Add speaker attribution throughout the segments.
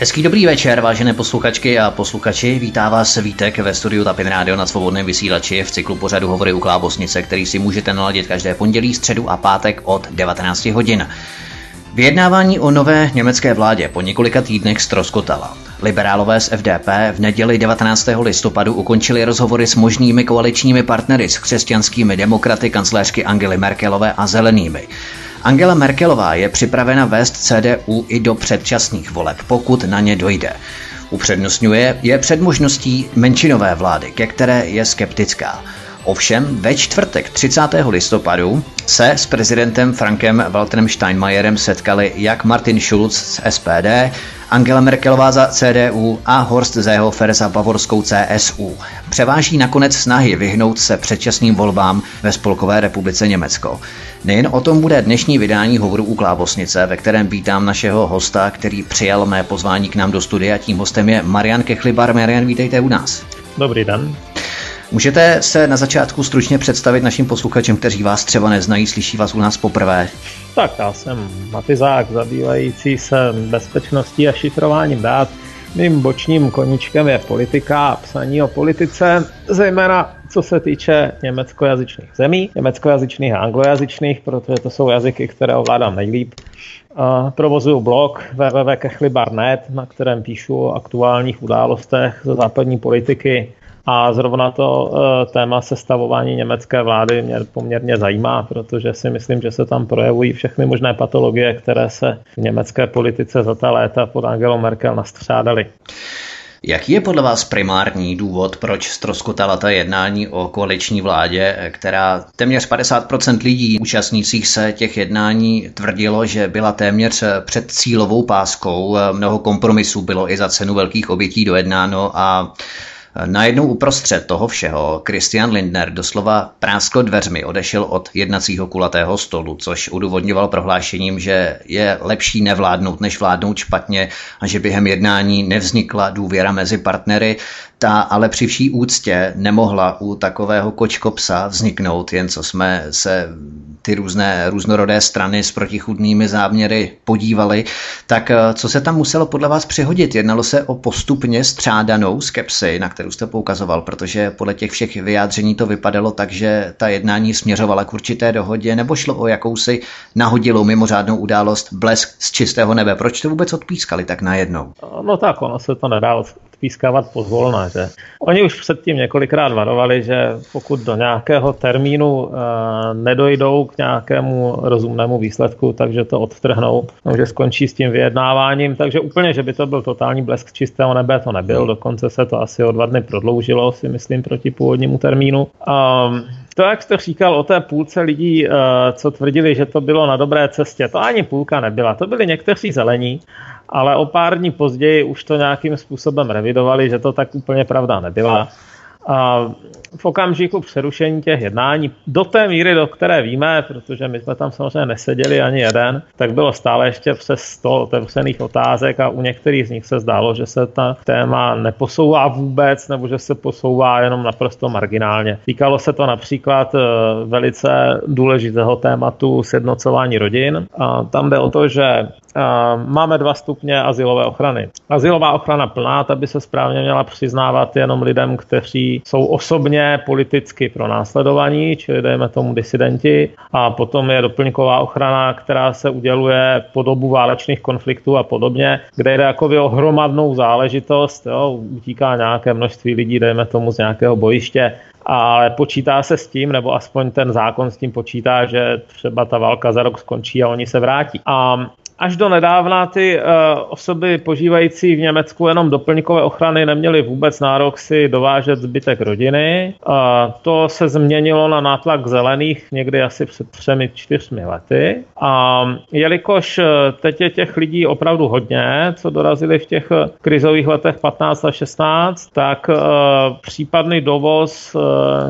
Speaker 1: Hezký dobrý večer, vážené posluchačky a posluchači. Vítá vás Vítek ve studiu Tapin Radio na svobodném vysílači v cyklu pořadu Hovory u Klábosnice, který si můžete naladit každé pondělí, středu a pátek od 19 hodin. Vyjednávání o nové německé vládě po několika týdnech stroskotala. Liberálové z FDP v neděli 19. listopadu ukončili rozhovory s možnými koaličními partnery s křesťanskými demokraty kancléřky Angely Merkelové a zelenými. Angela Merkelová je připravena vést CDU i do předčasných voleb, pokud na ně dojde. Upřednostňuje je před možností menšinové vlády, ke které je skeptická. Ovšem ve čtvrtek 30. listopadu se s prezidentem Frankem Walterem Steinmeierem setkali jak Martin Schulz z SPD, Angela Merkelová za CDU a Horst Seehofer za bavorskou CSU. Převáží nakonec snahy vyhnout se předčasným volbám ve Spolkové republice Německo. Nejen o tom bude dnešní vydání hovoru u Klábosnice, ve kterém vítám našeho hosta, který přijal mé pozvání k nám do studia. Tím hostem je Marian Kechlibar. Marian, vítejte u nás.
Speaker 2: Dobrý den.
Speaker 1: Můžete se na začátku stručně představit našim posluchačům, kteří vás třeba neznají, slyší vás u nás poprvé?
Speaker 2: Tak já jsem matizák zabývající se bezpečností a šifrováním dát. Mým bočním koníčkem je politika a psaní o politice, zejména co se týče německojazyčných zemí, německojazyčných a anglojazyčných, protože to jsou jazyky, které ovládám nejlíp. Provozuju blog www.kechlibar.net, na kterém píšu o aktuálních událostech ze západní politiky, a zrovna to eh, téma sestavování německé vlády mě poměrně zajímá, protože si myslím, že se tam projevují všechny možné patologie, které se v německé politice za ta léta pod Angelou Merkel nastřádaly.
Speaker 1: Jaký je podle vás primární důvod, proč stroskotala ta jednání o koaliční vládě, která téměř 50% lidí účastnících se těch jednání tvrdilo, že byla téměř před cílovou páskou. Mnoho kompromisů bylo i za cenu velkých obětí dojednáno a Najednou uprostřed toho všeho Christian Lindner doslova práskl dveřmi odešel od jednacího kulatého stolu, což udůvodňoval prohlášením, že je lepší nevládnout, než vládnout špatně a že během jednání nevznikla důvěra mezi partnery. Ta ale při vší úctě nemohla u takového kočkopsa vzniknout, jen co jsme se ty různé různorodé strany s protichudnými záměry podívali. Tak eh, co se tam muselo podle vás přihodit? Jednalo se o postupně střádanou skepsi, na kterou jste poukazoval, protože podle těch všech vyjádření to vypadalo tak, že ta jednání směřovala k určité dohodě, nebo šlo o jakousi nahodilou mimořádnou událost, blesk z čistého nebe. Proč to vůbec odpískali tak najednou?
Speaker 2: No tak, ono se to nedá odpískávat pozvolna. Že? Oni už předtím několikrát varovali, že pokud do nějakého termínu uh, nedojdou k nějakému rozumnému výsledku, takže to odtrhnou, no, že skončí s tím vyjednáváním. Takže úplně, že by to byl totální blesk čistého nebe, to nebyl. Dokonce se to asi o dva dny prodloužilo, si myslím, proti původnímu termínu. Um, to, jak jste říkal o té půlce lidí, eh, co tvrdili, že to bylo na dobré cestě, to ani půlka nebyla. To byli někteří zelení, ale o pár dní později už to nějakým způsobem revidovali, že to tak úplně pravda nebyla. A v okamžiku přerušení těch jednání, do té míry, do které víme, protože my jsme tam samozřejmě neseděli ani jeden, tak bylo stále ještě přes 100 otevřených otázek a u některých z nich se zdálo, že se ta téma neposouvá vůbec nebo že se posouvá jenom naprosto marginálně. Týkalo se to například eh, velice důležitého tématu sjednocování rodin. A tam jde o to, že máme dva stupně asilové ochrany. Asilová ochrana plná, ta by se správně měla přiznávat jenom lidem, kteří jsou osobně politicky pro následování, čili dejme tomu disidenti. A potom je doplňková ochrana, která se uděluje po dobu válečných konfliktů a podobně, kde jde jako o hromadnou záležitost, jo, utíká nějaké množství lidí, dejme tomu z nějakého bojiště, ale počítá se s tím, nebo aspoň ten zákon s tím počítá, že třeba ta válka za rok skončí a oni se vrátí. A Až do nedávna ty uh, osoby požívající v Německu jenom doplňkové ochrany neměly vůbec nárok si dovážet zbytek rodiny. To se změnilo na nátlak zelených někdy asi před třemi, čtyřmi lety. A jelikož eh, teď je těch lidí opravdu hodně, co dorazili v těch krizových letech 15 a 16, tak případný dovoz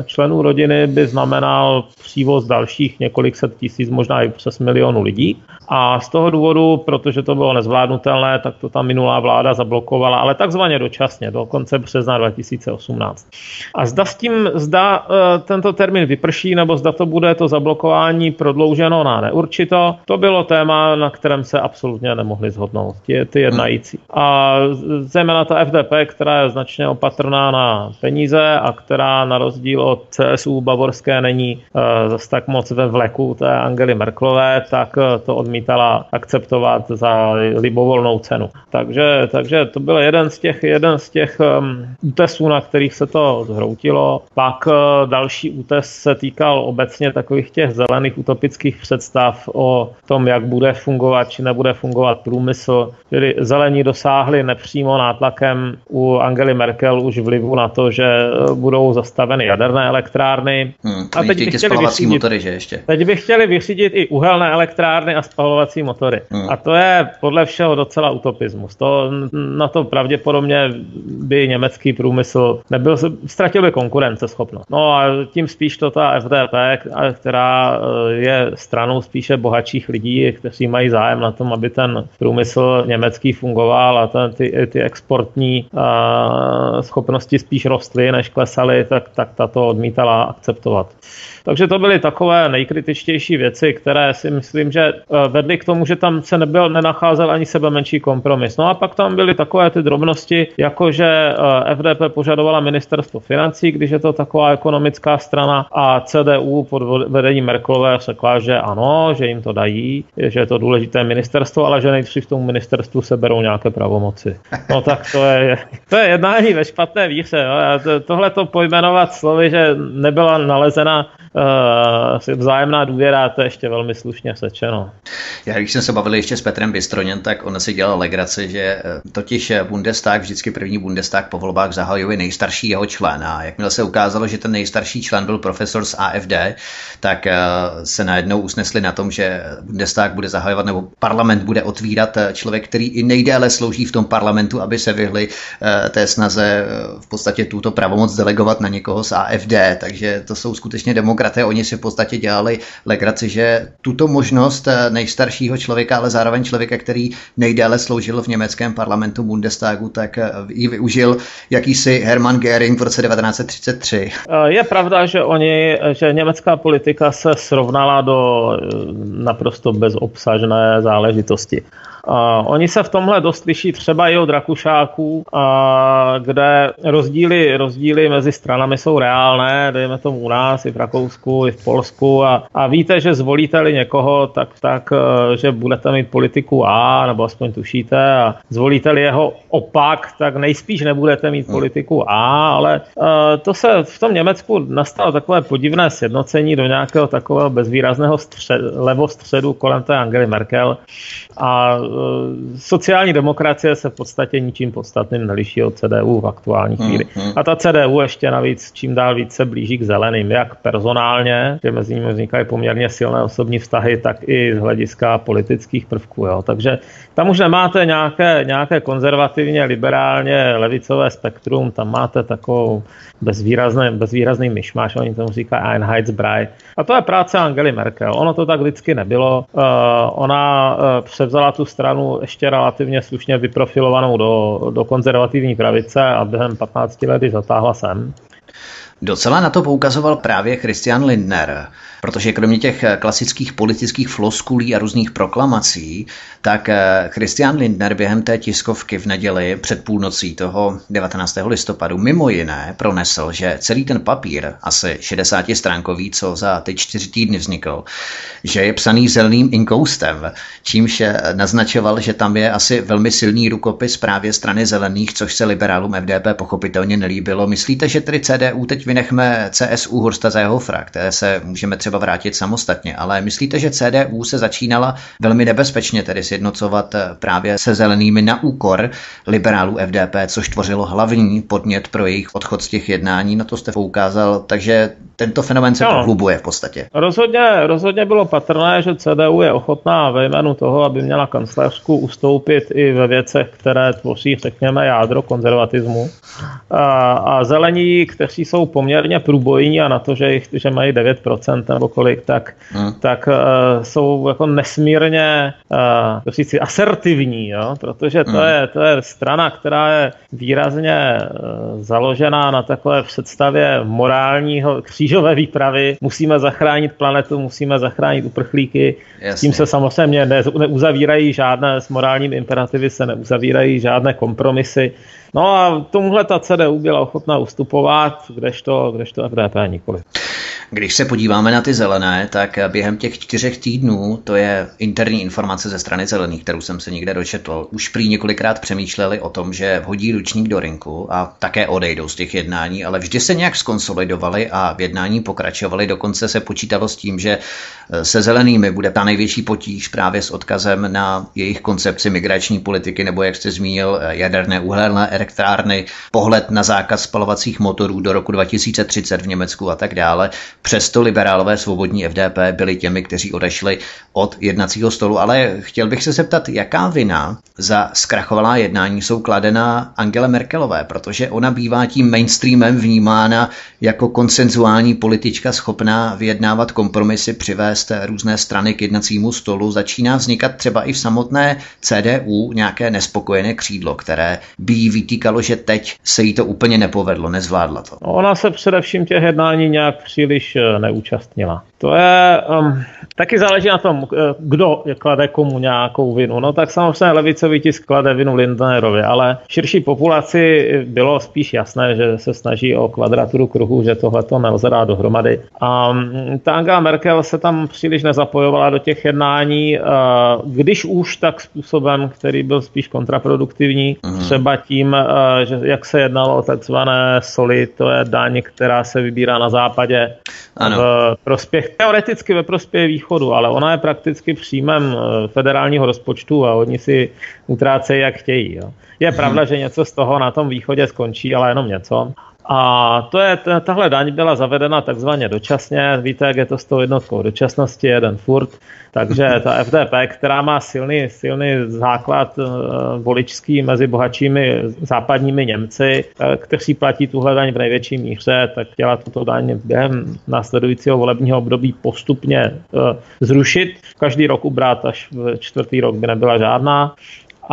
Speaker 2: členů rodiny by znamenal přívoz dalších několik set tisíc, možná i přes milionu lidí. A z toho důvodu důvodu, protože to bylo nezvládnutelné, tak to ta minulá vláda zablokovala, ale takzvaně dočasně, do konce března 2018. A zda s tím, zda eh, tento termín vyprší, nebo zda to bude to zablokování prodlouženo na neurčito, to bylo téma, na kterém se absolutně nemohli zhodnout ty, ty jednající. A zejména ta FDP, která je značně opatrná na peníze a která na rozdíl od CSU bavorské není uh, zase tak moc ve vleku té Angely Merklové, tak uh, to odmítala akceptovat za libovolnou cenu. Takže, takže to byl jeden z těch, jeden z těch um, útesů, na kterých se to zhroutilo. Pak uh, další útes se týkal obecně takových těch zelených utopických představ o tom, jak bude fungovat či nebude fungovat průmysl. Tedy zelení dosáhli nepřímo nátlakem u Angely Merkel už vlivu na to, že budou zastaveny jaderné elektrárny.
Speaker 1: Hmm, a teď by chtěli vyřídit, motory, že ještě?
Speaker 2: Teď by chtěli vyřídit i uhelné elektrárny a spalovací motory. Hmm. A to je podle všeho docela utopismus. To, na to pravděpodobně by německý průmysl nebyl, ztratil by konkurenceschopnost. No a tím spíš to ta FDP, která eh, je stranou spíše bohatších lidí, kteří mají zájem na tom, aby ten průmysl německý fungoval a ten, ty, ty exportní a, eh, schopnosti spíš rostly, než klesaly, tak, tak tato odmítala akceptovat. Takže to byly takové nejkritičtější věci, které si myslím, že eh, vedly k tomu, že tam se nebyl, nenacházel ani sebe menší kompromis. No a pak tam byly takové ty drobnosti, jako že eh, FDP požadovala ministerstvo financí, když je to taková ekonomická strana a CDU pod vedením Merkelové řekla, že ano, že jim to dají, že je to důležité ministerstvo, ale že nejdřív v tomu ministerstvu se berou nějaké pravomoci. No tak to je, to je jednání ve špatné víře. No. Tohle to pojmenovat slovy, že nebyla nalezena uh, vzájemná důvěra, to je ještě velmi slušně sečeno.
Speaker 1: Já když jsem se bavil ještě s Petrem Bystroněm, tak on si dělal legraci, že eh, totiž Bundestag, vždycky první Bundestag po volbách zahajuje nejstarší jeho člen a jakmile se ukázalo, že ten nejstarší člen byl profesor z AFD, tak se najednou usnesli na tom, že Bundestag bude zahajovat nebo parlament bude otvírat člověk, který i nejdéle slouží v tom parlamentu, aby se vyhli té snaze v podstatě tuto pravomoc delegovat na někoho z AFD, takže to jsou skutečně demokraté demokraté, oni si v podstatě dělali legraci, že tuto možnost eh, nejstaršího člověka, ale zároveň člověka, který nejdéle sloužil v německém parlamentu Bundestagu, tak eh, ji využil jakýsi Hermann Göring v roce 1933.
Speaker 2: Eh, je pravda, že oni, že německá politika se srovnala do naprosto bezobsažné záležitosti. A oni se v tomhle dost liší třeba i od Rakušáků, a kde rozdíly, rozdíly mezi stranami jsou reálné, dejme tomu u nás, i v Rakousku, i v Polsku a, a víte, že zvolíte-li někoho, tak, tak e, že budete mít politiku A, nebo aspoň tušíte, a zvolíte-li jeho opak, tak nejspíš nebudete mít hmm. politiku A, ale uh, to se v tom Německu nastalo takové podivné sjednocení do nějakého takového bezvýrazného střed, levostředu kolem té Angely Merkel a Eh, sociální demokracie se v podstatě ničím podstatným neliší od CDU v aktuální hmm, chvíli. Hmm. A ta CDU ještě navíc čím dál více blíží k zeleným, jak personálně, že mezi nimi vznikají poměrně silné osobní vztahy, tak i z hlediska politických prvků. Jo. Takže tam už nemáte nějaké, nějaké konzervativně, liberálně, levicové spektrum, tam máte takovou bezvýrazný, bezvýrazný myšmáš, oni tomu říká Einheitsbrei. A to je práce Angely Merkel. Ono to tak vždycky nebylo. Uh, ona uh, převzala tu stranu ještě relativně slušně vyprofilovanou do, do konzervativní pravice a během 15 let zatáhla sem.
Speaker 1: Docela na to poukazoval právě Christian Lindner, protože kromě těch eh, klasických politických floskulí a různých proklamací, tak eh, Christian Lindner během té tiskovky v neděli před půlnocí toho 19. listopadu mimo jiné pronesl, že celý ten papír, asi 60 stránkový, co za ty čtyři týdny vznikl, že je psaný zeleným inkoustem, čímž eh, naznačoval, že tam je asi velmi silný rukopis právě strany zelených, což se liberálům FDP pochopitelně nelíbilo. Myslíte, že tedy CDU teď vynechme CSU Horsta Zéhofra, které se můžeme třeba vrátit samostatně, ale myslíte, že CDU se začínala velmi nebezpečně tedy sjednocovat eh, právě se zelenými na úkor liberálů FDP, což tvořilo hlavní podnět pro jejich odchod z těch jednání, na to jste poukázal, takže tento fenomen se no, prohlubuje v podstatě.
Speaker 2: Rozhodně, rozhodně bylo patrné, že CDU je ochotná ve jménu toho, aby měla kancelářku ustoupit i ve věcech, které tvoří, řekněme, jádro konzervatismu. A, a zelení, kteří jsou poměrně průbojní a na to, že, jich, že mají 9% nebo kolik, tak, hmm. tak uh, jsou jako nesmírně uh, říci, asertivní, jo? protože to, hmm. je, to je strana, která je výrazně uh, založená na takové představě morálního křížové výpravy. Musíme zachránit planetu, musíme zachránit uprchlíky. Jasně. S tím se samozřejmě ne, neuzavírají žádné, s morálním imperativy se neuzavírají žádné kompromisy. No a tomuhle ta CDU byla ochotná ustupovat, kdežto, kdežto FDP nikoli.
Speaker 1: Když se podíváme na ty zelené, tak během těch čtyřech týdnů, to je interní informace ze strany zelených, kterou jsem se někde dočetl, už prý několikrát přemýšleli o tom, že hodí ručník do rinku a také odejdou z těch jednání, ale vždy se nějak skonsolidovali a v jednání pokračovali. Dokonce se počítalo s tím, že se zelenými bude ta největší potíž právě s odkazem na jejich koncepci migrační politiky, nebo jak jste zmínil, jaderné uhelné elektrárny, pohled na zákaz spalovacích motorů do roku 2030 v Německu a tak dále. Přesto liberálové svobodní FDP byli těmi, kteří odešli od jednacího stolu, ale chtěl bych se zeptat, jaká vina za zkrachovalá jednání jsou kladena Angele Merkelové, protože ona bývá tím mainstreamem vnímána jako konsenzuální politička schopná vyjednávat kompromisy, přivést různé strany k jednacímu stolu. Začíná vznikat třeba i v samotné CDU nějaké nespokojené křídlo, které by jí vytýkalo, že teď se jí to úplně nepovedlo, nezvládla to.
Speaker 2: Ona se především těch jednání nějak příliš neúčastnila. To je, um, taky záleží na tom, eh, kdo klade komu nějakou vinu. No tak samozřejmě levicový tisk klade vinu Lindnerovi, ale širší populaci bylo spíš jasné, že se snaží o kvadraturu kruhu, že tohle to nelze dát dohromady. A mm, ta Angela Merkel se tam příliš nezapojovala do těch jednání, když už tak způsobem, který byl spíš kontraproduktivní, mhm. třeba tím, eh, že jak se jednalo o takzvané soli, to je daň, která se vybírá na západě ano. v prospěch, teoreticky ve prospěch východu, ale ona je prakticky příjmem eh, federálního rozpočtu a oni si utrácejí, jak chtějí. Jo. Je hmm. pravda, že něco z toho na tom východě skončí, ale jenom něco. A to je, tahle daň byla zavedena takzvaně dočasně. Víte, jak je to s tou jednotkou dočasnosti, jeden furt. Takže ta FDP, která má silný, silný základ uh, voličský mezi bohatšími západními Němci, uh, kteří platí tuhle daň v největší míře, tak chtěla tuto daň během následujícího volebního období postupně uh, zrušit. Každý rok ubrat až v čtvrtý rok by nebyla žádná.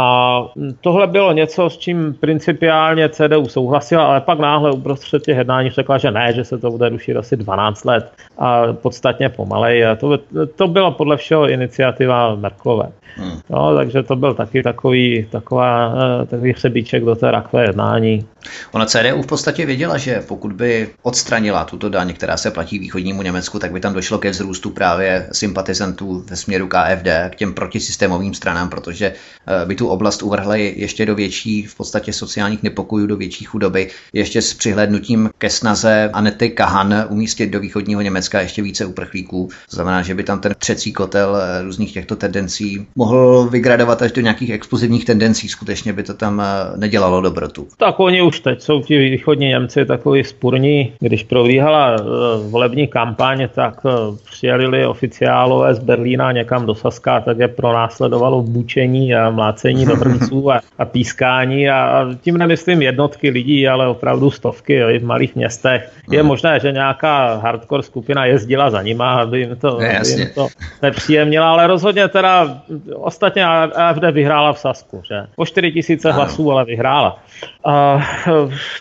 Speaker 2: A tohle bylo něco, s čím principiálně CDU souhlasila, ale pak náhle uprostřed těch jednání řekla, že ne, že se to bude rušit asi 12 let a podstatně pomalej. A to, to byla podle všeho iniciativa Merklové. Hmm. No, takže to byl taky takový, taková, eh, takový hřebíček do té rakve jednání.
Speaker 1: Ona CDU v podstatě věděla, že pokud by odstranila tuto daň, která se platí východnímu Německu, tak by tam došlo ke vzrůstu právě sympatizantů ve směru KFD, k těm protisystémovým stranám, protože eh, by tu oblast uvrhly ještě do větší v podstatě sociálních nepokojů, do větší chudoby, ještě s přihlednutím ke snaze Anety Kahan umístit do východního Německa ještě více uprchlíků. To znamená, že by tam ten třecí kotel eh, různých těchto tendencí mohl vygradovat až do nějakých explozivních tendencí. Skutečně by to tam nedělalo dobrotu.
Speaker 2: Tak oni už teď jsou ti východní Němci takový spurní. Když probíhala eh, volební kampaň, tak eh, přijeli oficiálové z Berlína někam do Saska, tak je pronásledovalo bučení a mlácení do hrnců a, a pískání a, tím nemyslím jednotky lidí, ale opravdu stovky jo, i v malých městech. Je hmm. možné, že nějaká hardcore skupina jezdila za nima, aby jim to, ne, aby jim to nepříjemnila, ale rozhodně teda ostatně AFD vyhrála v Sasku, že? O 4 tisíce hlasů, ale vyhrála. A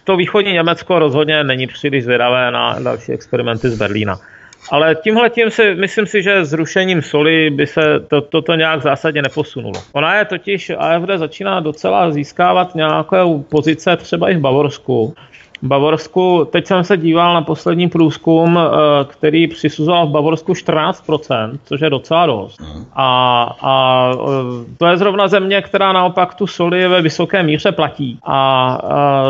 Speaker 2: to východní Německo rozhodně není příliš zvědavé na další experimenty z Berlína. Ale tímhle tím si myslím si, že zrušením soli by se to, toto nějak zásadně neposunulo. Ona je totiž, AFD začíná docela získávat nějaké pozice třeba i v Bavorsku. Bavorsku, teď jsem se díval na poslední průzkum, eh, který přisuzoval v Bavorsku 14%, což je docela dost. Mhm. A, a eh, to je zrovna země, která naopak tu soli ve vysoké míře platí. A, a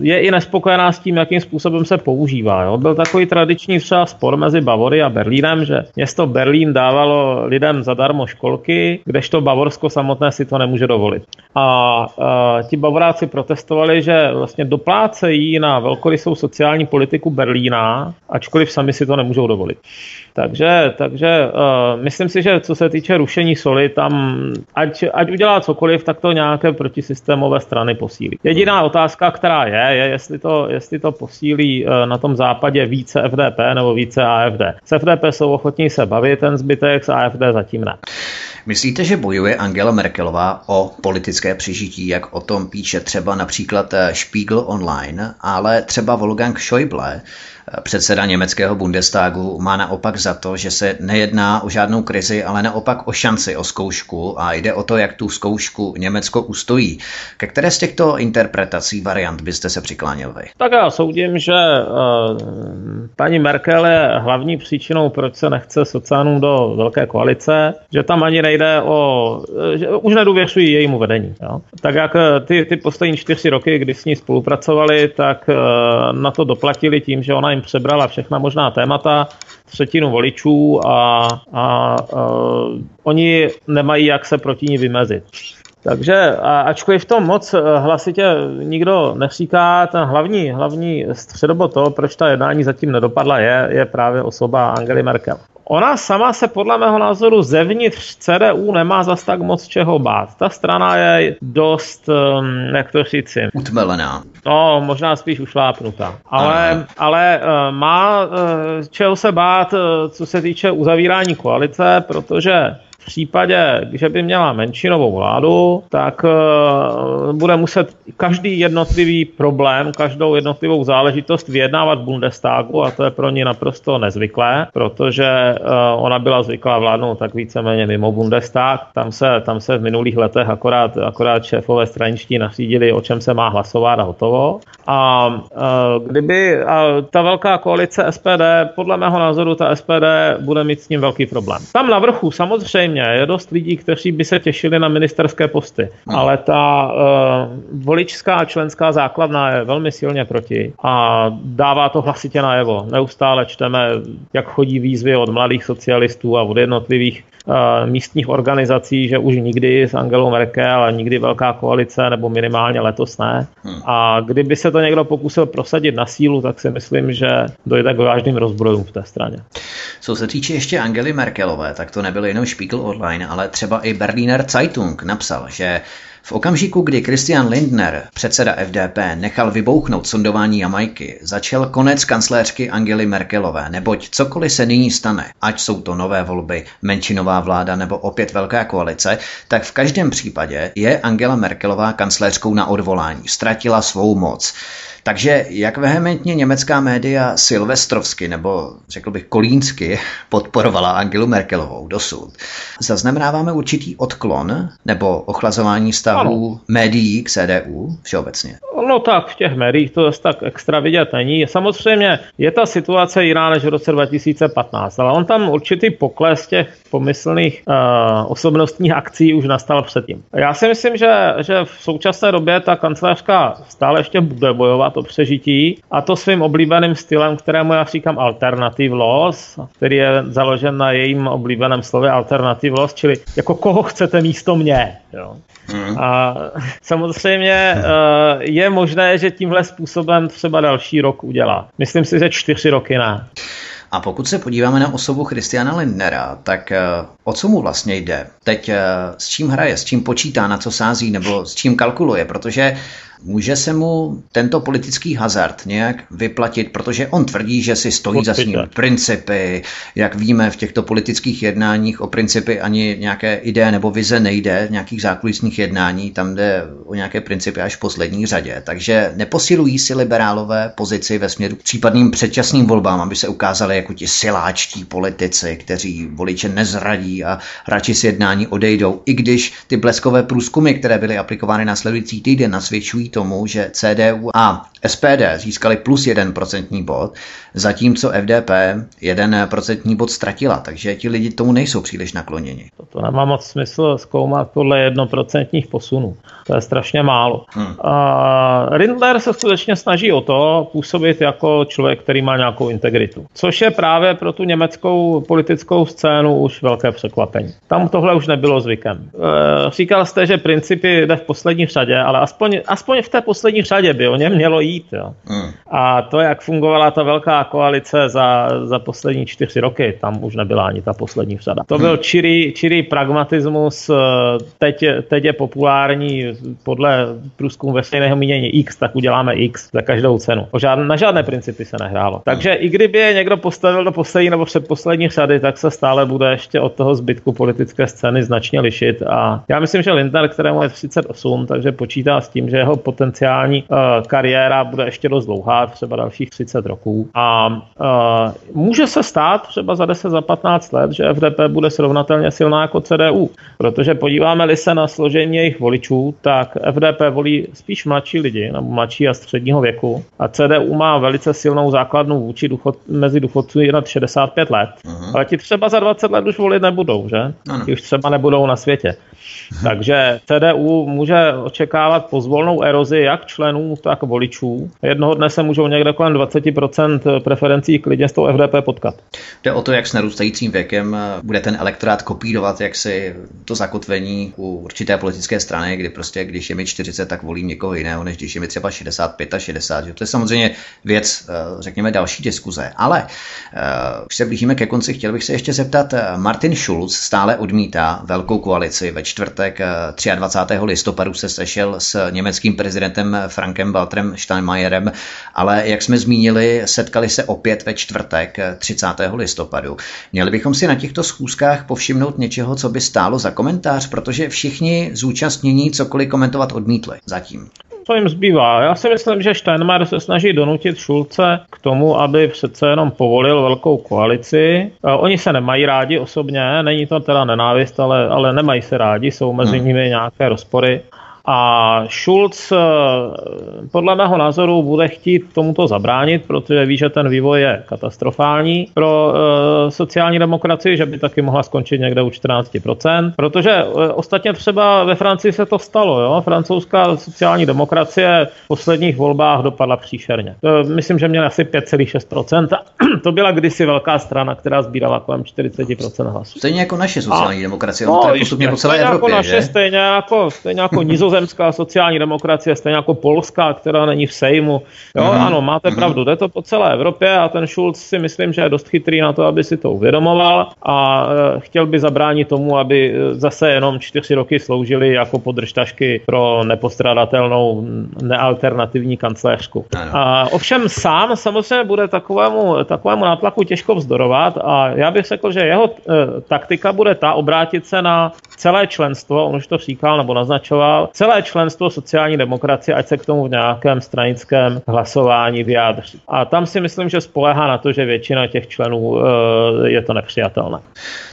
Speaker 2: je i nespokojená s tím, jakým způsobem se používá. Jo. Byl takový tradiční třeba spor mezi Bavory a Berlínem, že město Berlín dávalo lidem zadarmo školky, kdežto Bavorsko samotné si to nemůže dovolit. A, a ti Bavoráci protestovali, že vlastně doplácejí na na velkorysou sociální politiku Berlína, ačkoliv sami si to nemůžou dovolit. Takže, takže uh, myslím si, že co se týče rušení soli, tam ať, ať udělá cokoliv, tak to nějaké protisystémové strany posílí. Jediná otázka, která je, je, jestli to, jestli to posílí uh, na tom západě více FDP nebo více AFD. S FDP jsou ochotní se bavit, ten zbytek s AFD zatím ne.
Speaker 1: Myslíte, že bojuje Angela Merkelová o politické přežití, jak o tom píše třeba například eh, Spiegel Online, ale třeba Wolfgang Schäuble, Předseda německého Bundestagu má naopak za to, že se nejedná o žádnou krizi, ale naopak o šanci, o zkoušku a jde o to, jak tu zkoušku Německo ustojí. Ke které z těchto interpretací variant byste se přikláněl vy?
Speaker 2: Tak já soudím, že uh, paní Merkel je hlavní příčinou, proč se nechce sociálům do velké koalice, že tam ani nejde o, že už nedůvěřují jejímu vedení. Jo? Tak jak eh, ty, ty poslední čtyři roky, kdy s ní spolupracovali, tak na to doplatili tím, že ona jim přebrala všechna možná témata, třetinu voličů a, a, a oni nemají jak se proti ní vymezit. Takže ačkoliv v tom moc eh, hlasitě nikdo neříká, ten hlavní, hlavní středobod toho, proč ta jednání zatím nedopadla, je, je právě osoba Angely Merkel. Ona sama se podle mého názoru zevnitř CDU nemá zas tak moc čeho bát. Ta strana je dost, um, jak to říci...
Speaker 1: Utmelená.
Speaker 2: No, možná spíš ušlápnutá. Ale, ale uh, má uh, čeho se bát, uh, co se týče uzavírání koalice, protože případě, že by měla menšinovou vládu, tak uh, bude muset každý jednotlivý problém, každou jednotlivou záležitost vyjednávat Bundestagu a to je pro ní naprosto nezvyklé, protože uh, ona byla zvyklá vládnout tak víceméně mimo Bundestag. Tam se, tam se v minulých letech akorát, akorát šéfové straničtí nařídili, o čem se má hlasovat a hotovo. A uh, kdyby a ta velká koalice SPD, podle mého názoru ta SPD bude mít s ním velký problém. Tam na vrchu samozřejmě samozřejmě je dost lidí, kteří by se těšili na ministerské posty, hmm. ale ta uh, voličská členská základna je velmi silně proti a dává to hlasitě najevo. Neustále čteme, jak chodí výzvy od mladých socialistů a od jednotlivých místních organizací, že už nikdy s Angelou Merkel, ale nikdy velká koalice, nebo minimálně letos ne. Hmm. A kdyby se to někdo pokusil prosadit na sílu, tak si myslím, že dojde k vážným rozbrojům v té straně.
Speaker 1: Co se týče ještě Angely Merkelové, tak to nebyl jenom Spiegel online, ale třeba i Berliner Zeitung napsal, že v okamžiku, kdy Christian Lindner, předseda FDP, nechal vybouchnout sondování Jamajky, začal konec kancléřky Angely Merkelové, neboť cokoliv se nyní stane, ať jsou to nové volby, menšinová vláda nebo opět velká koalice, tak v každém případě je Angela Merkelová kancléřkou na odvolání. Ztratila svou moc. Takže jak vehementně německá média silvestrovsky nebo řekl bych kolínsky podporovala Angelu Merkelovou dosud, zaznamenáváme určitý odklon nebo ochlazování stavu médií k CDU všeobecně?
Speaker 2: No tak v těch médiích to zase tak extra vidět není. Samozřejmě je ta situace jiná než v roce 2015, ale on tam určitý pokles těch pomyslných uh, osobnostních akcí už nastal předtím. Já si myslím, že, že v současné době ta kancelářka stále ještě bude bojovat o přežití a to svým oblíbeným stylem, kterému já říkám alternative loss, který je založen na jejím oblíbeném slově alternative loss, čili jako koho chcete místo mě. Jo. Hmm. A samozřejmě uh, je možné, že tímhle způsobem třeba další rok udělá. Myslím si, že čtyři roky ne.
Speaker 1: A pokud se podíváme na osobu Christiana Lindnera, tak eh, o co mu vlastně jde? Teď eh, s čím hraje, s čím počítá, na co sází nebo s čím kalkuluje? Protože Může se mu tento politický hazard nějak vyplatit, protože on tvrdí, že si stojí za svými principy. Jak víme, v těchto politických jednáních o principy ani nějaké ideje nebo vize nejde, v nějakých zákulisních jednání, tam jde o nějaké principy až v poslední řadě. Takže neposilují si liberálové pozici ve směru k případným předčasným volbám, aby se ukázali jako ti siláčtí politici, kteří voliče nezradí a radši si jednání odejdou, i když ty bleskové průzkumy, které byly aplikovány následující týden, nasvědčují tomu, že CDU a SPD získali plus jeden procentní bod, zatímco FDP jeden procentní bod ztratila, takže ti lidi tomu nejsou příliš nakloněni.
Speaker 2: To nemá moc smysl zkoumat podle jednoprocentních posunů. To je strašně málo. Hmm. A Rindler se skutečně snaží o to působit jako člověk, který má nějakou integritu. Což je právě pro tu německou politickou scénu už velké překvapení. Tam tohle už nebylo zvykem. E, říkal jste, že principy jde v poslední řadě, ale aspoň, aspoň v té poslední řadě by o něm mělo jít. Jo. Hmm. A to, jak fungovala ta velká koalice za, za poslední čtyři roky, tam už nebyla ani ta poslední řada. To byl hmm. čirý, čirý pragmatismus, teď, teď je populární podle průzkumu veřejného mínění X, tak uděláme X za každou cenu. O žádné, na žádné principy se nehrálo. Takže i kdyby je někdo postavil do poslední nebo předposlední řady, tak se stále bude ještě od toho zbytku politické scény značně lišit. A já myslím, že Lindner, kterému je 38, takže počítá s tím, že jeho potenciální uh, kariéra bude ještě dost dlouhá, třeba dalších 30 roků. A uh, může se stát třeba za 10, za 15 let, že FDP bude srovnatelně silná jako CDU. Protože podíváme-li se na složení jejich voličů, tak FDP volí spíš mladší lidi, nebo mladší a středního věku. A CDU má velice silnou základnu vůči důchod, mezi důchodců nad 65 let. Uh-huh. Ale ti třeba za 20 let už volit nebudou, že? Ano. Už třeba nebudou na světě. Takže CDU může očekávat pozvolnou erozi jak členů, tak voličů. Jednoho dne se můžou někde kolem 20% preferencí klidně s tou FDP potkat.
Speaker 1: Jde o to, jak s narůstajícím věkem bude ten elektorát kopírovat, jak si to zakotvení u určité politické strany, kdy prostě, když je mi 40, tak volím někoho jiného, než když je mi třeba 65 a 60. Že? To je samozřejmě věc, eh, řekněme, další diskuze. Ale uh, už se blížíme ke konci, chtěl bych se ještě zeptat, eh, Martin Schulz stále odmítá velkou koalici ve čtvrtek 23. listopadu se sešel s německým prezidentem Frankem Walterem Steinmeierem, ale jak jsme zmínili, setkali se opět ve čtvrtek 30. listopadu. Měli bychom si na těchto schůzkách povšimnout něčeho, co by stálo za komentář, protože všichni zúčastnění cokoliv komentovat odmítli zatím
Speaker 2: co jim zbývá? Já si myslím, že Steinmeier se snaží donutit Šulce k tomu, aby přece jenom povolil velkou koalici. Oni se nemají rádi osobně, není to teda nenávist, ale, ale nemají se rádi, jsou mezi hmm. nimi nějaké rozpory. A Schulz eh, podle mého názoru bude chtít tomuto zabránit, protože ví, že ten vývoj je katastrofální pro e, sociální demokracii, že by taky mohla skončit někde u 14%, protože e, ostatně třeba ve Francii se to stalo. Jo? Francouzská sociální demokracie v posledních volbách dopadla příšerně. E, myslím, že měla asi 5,6%. to byla kdysi velká strana, která sbírala kolem 40% hlasů.
Speaker 1: Stejně jako naše sociální A, demokracie, no, to postupně po celé Evropě,
Speaker 2: jako naše, že? Stejně jako, stejně jako nizozemská sociální demokracie, stejně jako polská, která není v Sejmu. Jo, mm-hmm. ano, máte mm-hmm. pravdu, jde to po celé Evropě a ten Schulz si myslím, že je dost chytrý na to, aby si to uvědomoval a e, chtěl by zabránit tomu, aby e, zase jenom čtyři roky sloužili jako podržtašky pro nepostradatelnou nealternativní kancléřku. A ovšem sám samozřejmě bude takovému, takovému nátlaku těžko vzdorovat a já bych řekl, že jeho e, taktika bude ta obrátit se na celé členstvo, on už to říkal nebo naznačoval, celé členstvo sociální demokracie, ať se k tomu v nějakém stranickém hlasování vyjádří. A tam si myslím, že spolehá na to, že většina těch členů eh, je to nepřijatelné.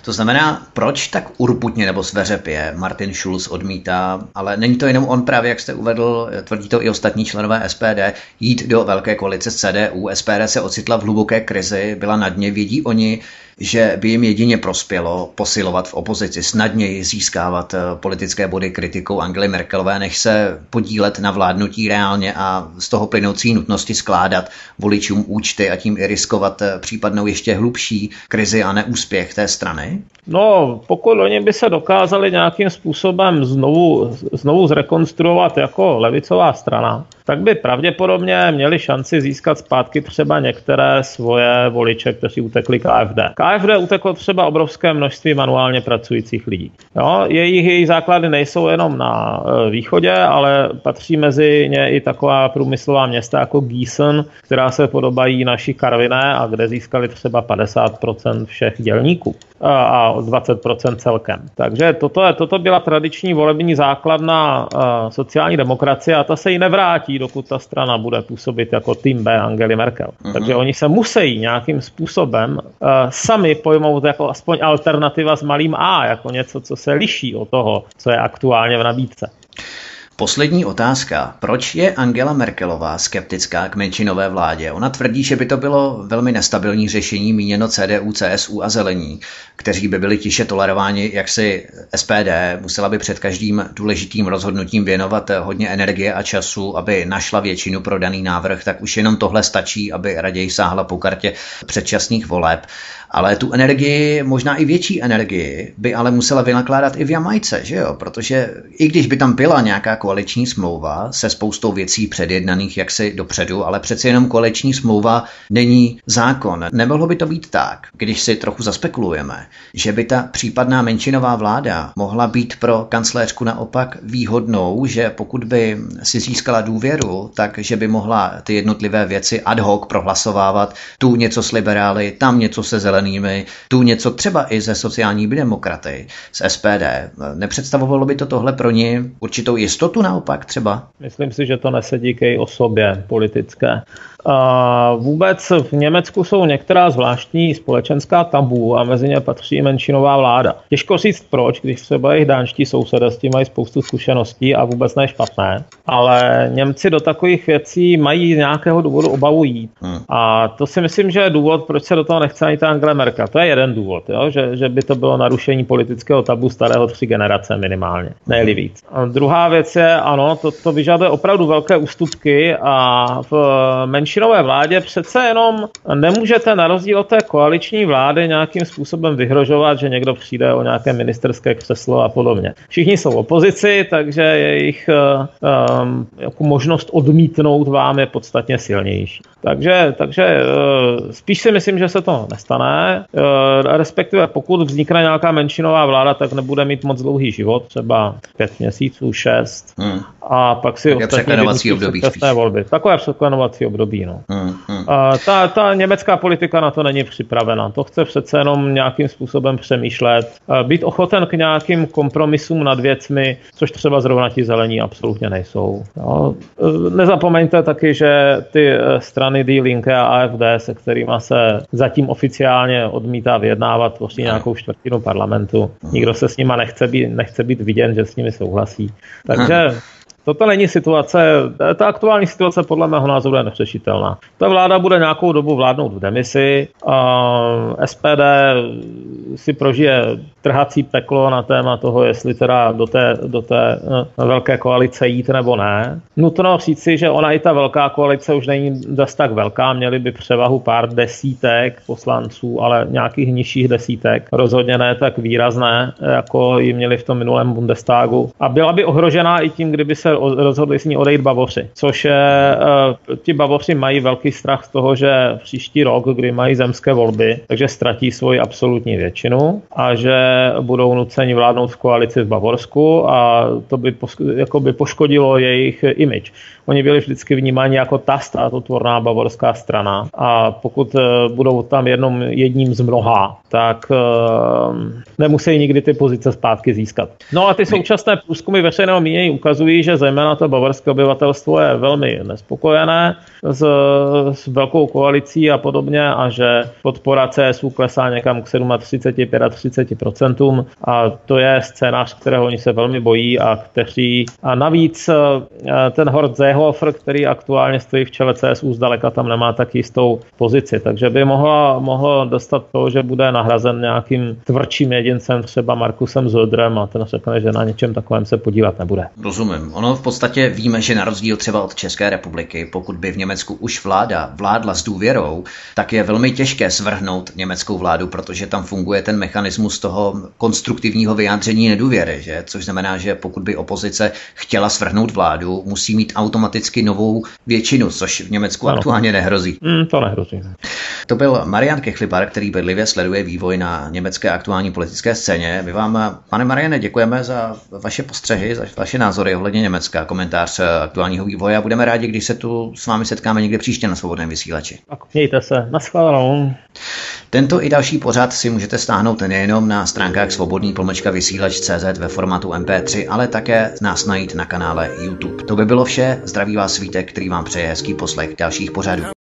Speaker 1: To znamená, proč tak urputně nebo sveřepě Martin Schulz odmítá, ale není to jenom on právě, jak jste uvedl, tvrdí to i ostatní členové SPD, jít do velké koalice CDU. SPD se ocitla v hluboké krizi, byla na dně, vědí oni, že by jim jedině prospělo posilovat v opozici, snadněji získávat eh, politické body kritikou Angely Merkelové, než se podílet na vládnutí reálně a z toho plynoucí nutnosti skládat voličům účty a tím i riskovat eh, případnou ještě hlubší krizi a neúspěch té strany?
Speaker 2: No, pokud oni by se dokázali nějakým způsobem znovu, znovu zrekonstruovat jako levicová strana, tak by pravděpodobně měli šanci získat zpátky třeba některé svoje voliče, kteří utekli KFD. KFD uteklo třeba obrovské množství manuálně pracujících lidí. Jo, jejich, jejich základy nejsou jenom na e, východě, ale patří mezi ně i taková průmyslová města jako Gießen, která se podobají naší Karviné a kde získali třeba 50% všech dělníků a 20% celkem. Takže toto, toto byla tradiční volební základna sociální demokracie a ta se jí nevrátí, dokud ta strana bude působit jako tým B Angely Merkel. Uh-huh. Takže oni se musí nějakým způsobem uh, sami pojmout jako aspoň alternativa s malým A, jako něco, co se liší od toho, co je aktuálně v nabídce.
Speaker 1: Poslední otázka. Proč je Angela Merkelová skeptická k menšinové vládě? Ona tvrdí, že by to bylo velmi nestabilní řešení míněno CDU, CSU a zelení, kteří by byli tiše tolerováni, jak si SPD musela by před každým důležitým rozhodnutím věnovat hodně energie a času, aby našla většinu pro daný návrh, tak už jenom tohle stačí, aby raději sáhla po kartě předčasných voleb. Ale tu energii, možná i větší energii, by ale musela vynakládat i v Jamajce, že jo? Protože i když by tam byla nějaká koaliční smlouva se spoustou věcí předjednaných jaksi dopředu, ale přeci jenom koaliční smlouva není zákon. Nemohlo by to být tak, když si trochu zaspekulujeme, že by ta případná menšinová vláda mohla být pro kancléřku naopak výhodnou, že pokud by si získala důvěru, tak že by mohla ty jednotlivé věci ad hoc prohlasovávat, tu něco s liberály, tam něco se zelenými, tu něco třeba i ze sociálními demokraty, z SPD. Nepředstavovalo by to tohle pro ně určitou jistotu naopak třeba?
Speaker 2: Myslím si, že to nesedí k její osobě politické. A vůbec v Německu jsou některá zvláštní společenská tabu a mezi ně patří menšinová vláda. Těžko říct proč, když třeba jejich dánští sousedé s tím mají spoustu zkušeností a vůbec ne špatné, ale Němci do takových věcí mají z nějakého důvodu obavu jít. Hmm. A to si myslím, že je důvod, proč se do toho nechce ani ta Angela Merkel. To je jeden důvod, jo? Že, že by to bylo narušení politického tabu starého tři generace minimálně, nejli víc. A druhá věc je, ano, to, to vyžaduje opravdu velké ústupky a v menšinové vládě přece jenom nemůžete na rozdíl od té koaliční vlády nějakým způsobem vyhrožovat, že někdo přijde o nějaké ministerské křeslo a podobně. Všichni jsou opozici, takže jejich um, jako možnost odmítnout vám je podstatně silnější. Takže, takže uh, spíš si myslím, že se to nestane, uh, respektive pokud vznikne nějaká menšinová vláda, tak nebude mít moc dlouhý život, třeba pět měsíců, šest, hmm. a pak si
Speaker 1: ostatní období
Speaker 2: volby. Takové překlenovací období. No. Hmm, hmm. A ta, ta německá politika na to není připravena. To chce přece jenom nějakým způsobem přemýšlet, být ochoten k nějakým kompromisům nad věcmi, což třeba zrovna ti zelení absolutně nejsou. No. Nezapomeňte taky, že ty strany Die Linke a AFD, se kterými se zatím oficiálně odmítá vyjednávat, tvoří nějakou čtvrtinu parlamentu. Nikdo se s nima nechce být, nechce být viděn, že s nimi souhlasí. Takže Toto není situace, ta aktuální situace podle mého názoru je nepřešitelná. Ta vláda bude nějakou dobu vládnout v demisi, a SPD si prožije trhací peklo na téma toho, jestli teda do té, do té no, velké koalice jít nebo ne. Nutno říci, že ona i ta velká koalice už není zase tak velká, měli by převahu pár desítek poslanců, ale nějakých nižších desítek. Rozhodně ne tak výrazné, jako ji měli v tom minulém Bundestagu. A byla by ohrožená i tím, kdyby se rozhodli s ní odejít Bavoři, což je, uh, ti Bavoři mají velký strach z toho, že příští rok, kdy mají zemské volby, takže ztratí svoji absolutní většinu a že budou nuceni vládnout v koalici v Bavorsku a to by, jako by poškodilo jejich image. Oni byli vždycky vnímáni jako ta státotvorná bavorská strana a pokud uh, budou tam jednom, jedním z mnoha, tak uh, nemusí nikdy ty pozice zpátky získat. No a ty současné průzkumy veřejného mínění ukazují, že zejména to bavorské obyvatelstvo je velmi nespokojené s, s velkou koalicí a podobně a že podpora CSU klesá někam k 37-35% a to je scénář, kterého oni se velmi bojí a kteří a navíc eh, ten Hort Seehofer, který aktuálně stojí v čele CSU, zdaleka tam nemá tak jistou pozici, takže by mohla, mohlo dostat to, že bude nahrazen nějakým tvrdším jedincem, třeba Markusem Zödrem a ten řekne, že na něčem takovém se podívat nebude.
Speaker 1: Rozumím. Ono v podstatě víme, že na rozdíl třeba od České republiky, pokud by v Německu už vláda vládla s důvěrou, tak je velmi těžké svrhnout německou vládu, protože tam funguje ten mechanismus toho konstruktivního vyjádření nedůvěry, že? což znamená, že pokud by opozice chtěla svrhnout vládu, musí mít automaticky novou většinu, což v Německu ano. aktuálně nehrozí.
Speaker 2: Mm, to nehrozí. Ne.
Speaker 1: To byl Marian Kechlipar, který bedlivě sleduje vývoj na německé aktuální politické scéně. My vám, pane Mariane, děkujeme za vaše postřehy, za vaše názory ohledně Německa, komentář aktuálního vývoje a budeme rádi, když se tu s vámi setkáme někde příště na svobodném vysílači.
Speaker 2: Tak mějte se, naschledanou.
Speaker 1: Tento i další pořad si můžete stáhnout nejenom na stránkách svobodný pomlčka vysílač.cz ve formátu MP3, ale také nás najít na kanále YouTube. To by bylo vše. Zdraví vás Svítek, který vám přeje hezký poslech dalších pořadů.